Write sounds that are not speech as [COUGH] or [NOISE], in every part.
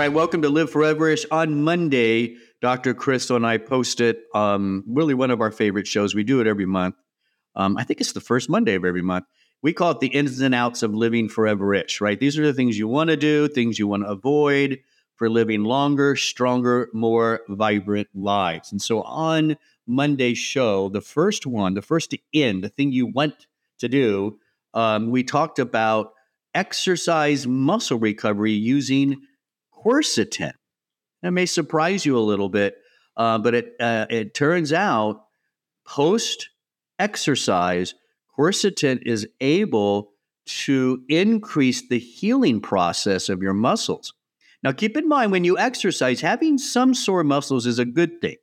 right, welcome to Live Foreverish. On Monday, Dr. Crystal and I posted um, really one of our favorite shows. We do it every month. Um, I think it's the first Monday of every month. We call it the ins and outs of living foreverish, right? These are the things you want to do, things you want to avoid for living longer, stronger, more vibrant lives. And so on Monday's show, the first one, the first to end, the thing you want to do, um, we talked about exercise muscle recovery using quercetin. That may surprise you a little bit, uh, but it uh, it turns out post exercise, quercetin is able to increase the healing process of your muscles. Now, keep in mind when you exercise, having some sore muscles is a good thing.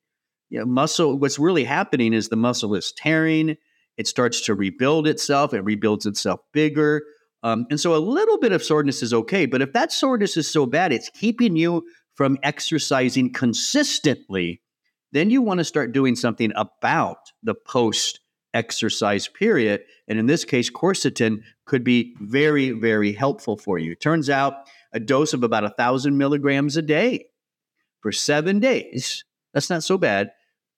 You know, muscle. What's really happening is the muscle is tearing. It starts to rebuild itself. It rebuilds itself bigger. Um, and so a little bit of soreness is okay. But if that soreness is so bad, it's keeping you from exercising consistently, then you want to start doing something about the post exercise period. And in this case, quercetin could be very, very helpful for you. It Turns out a dose of about a thousand milligrams a day for seven days, that's not so bad,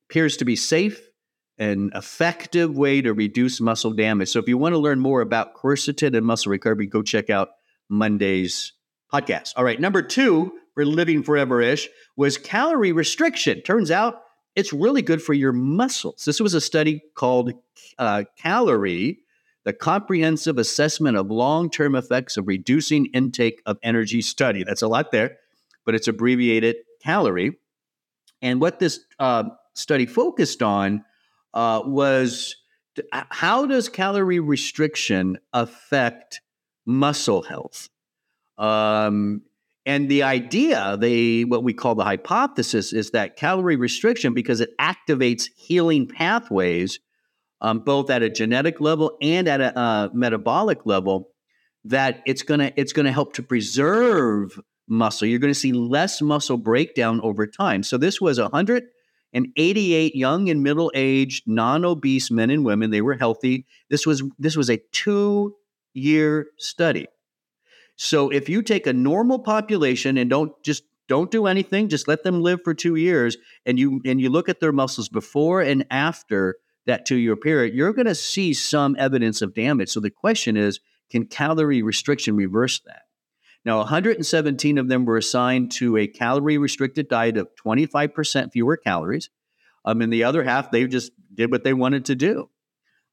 appears to be safe an effective way to reduce muscle damage. So if you want to learn more about quercetin and muscle recovery, go check out Monday's podcast. All right, number two for living forever ish was calorie restriction. Turns out it's really good for your muscles. This was a study called uh, CALERIE, the Comprehensive Assessment of Long Term Effects of Reducing Intake of Energy Study. That's a lot there, but it's abbreviated CALERIE. And what this uh, study focused on uh, was how does calorie restriction affect muscle health? Um, and the idea, they what we call the hypothesis, is that calorie restriction, because it activates healing pathways, um, both at a genetic level and at a uh, metabolic level, that it's gonna it's gonna help to preserve muscle. You're to see less muscle breakdown over time. So this was a hundred and 88 young and middle-aged non-obese men and women they were healthy. This was this was a 2 year study. So if you take a normal population and don't just don't do anything just let them live for 2 years and you and you look at their muscles before and after that 2 year period you're going to see some evidence of damage. So the question is can calorie restriction reverse that now, 117 of them were assigned to a calorie restricted diet of 25% fewer calories. Um, and the other half, they just did what they wanted to do.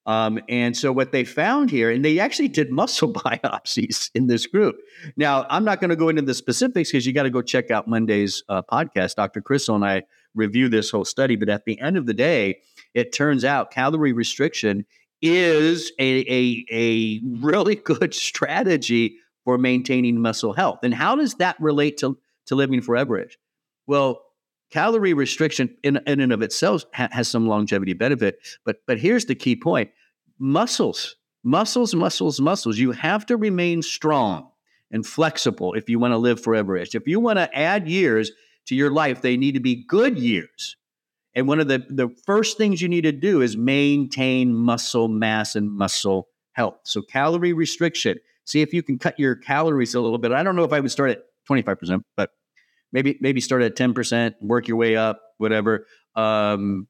Um, and so, what they found here, and they actually did [LAUGHS] muscle biopsies in this group. Now, I'm not going to go into the specifics because you got to go check out Monday's uh, podcast. Dr. Crystal and I review this whole study. But at the end of the day, it turns out calorie restriction is a, a, a really [LAUGHS] good strategy for maintaining muscle health. And how does that relate to, to living forever? Well, calorie restriction in, in and of itself ha- has some longevity benefit. But, but here's the key point muscles, muscles, muscles, muscles. You have to remain strong and flexible if you want to live forever. If you want to add years to your life, they need to be good years. And one of the, the first things you need to do is maintain muscle mass and muscle health. So, calorie restriction see if you can cut your calories a little bit. I don't know if I would start at 25%, but maybe maybe start at 10%, work your way up, whatever. Um,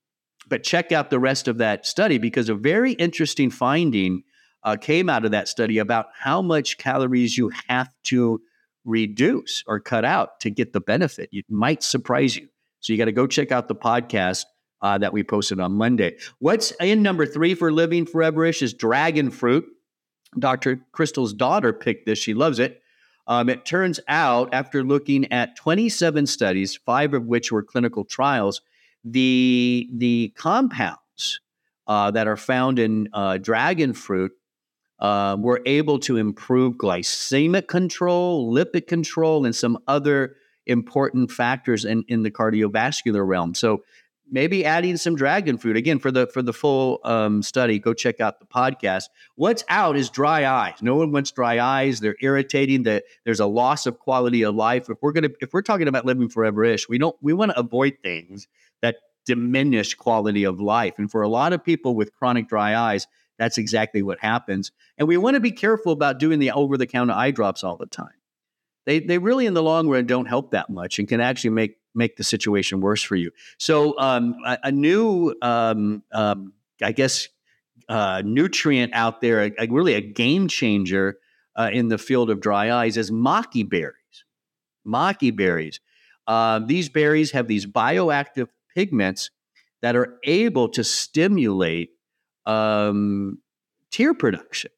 but check out the rest of that study because a very interesting finding uh, came out of that study about how much calories you have to reduce or cut out to get the benefit. It might surprise you. So you got to go check out the podcast uh, that we posted on Monday. What's in number three for Living Foreverish is dragon fruit. Dr. Crystal's daughter picked this. She loves it. Um, it turns out, after looking at 27 studies, five of which were clinical trials, the, the compounds uh, that are found in uh, dragon fruit uh, were able to improve glycemic control, lipid control, and some other important factors in, in the cardiovascular realm. So maybe adding some dragon fruit. Again for the for the full um, study go check out the podcast. What's out is dry eyes. No one wants dry eyes. They're irritating. That there's a loss of quality of life. If we're gonna if we're talking about living forever ish we don't we want to avoid things that diminish quality of life. And for a lot of people with chronic dry eyes that's exactly what happens. And we want to be careful about doing the over the counter eye drops all the time. They they really in the long run don't help that much and can actually make make the situation worse for you. So um, a, a, new, um, um, I guess, uh, nutrient out there, a, a, really a game changer uh, in the field of dry eyes is maqui berries. Maqui berries. Uh, these berries have these bioactive pigments that are able to stimulate um, tear production.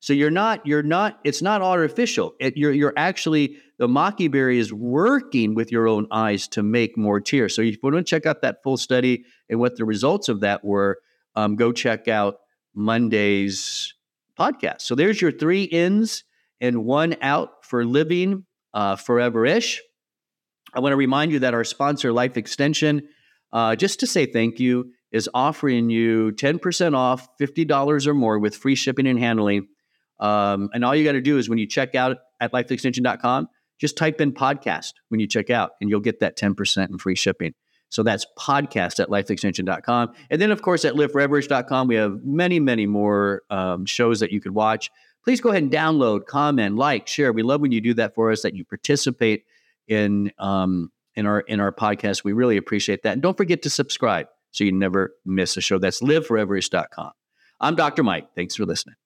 So you're not you're not it's not artificial. It, you're you're actually the maqui berry is working with your own eyes to make more tears. So if you want to check out that full study and what the results of that were, um, go check out Monday's podcast. So there's your three ins and one out for living uh, forever ish. I want to remind you that our sponsor, Life Extension, uh, just to say thank you, is offering you 10% off $50 or more with free shipping and handling um, and all you got to do is when you check out at lifeextension.com, just type in podcast when you check out, and you'll get that 10% in free shipping. So that's podcast at lifeextension.com. And then, of course, at liveforeverish.com, we have many, many more um, shows that you could watch. Please go ahead and download, comment, like, share. We love when you do that for us, that you participate in um, in our in our podcast. We really appreciate that. And don't forget to subscribe so you never miss a show. That's liveforeverish.com. I'm Dr. Mike. Thanks for listening.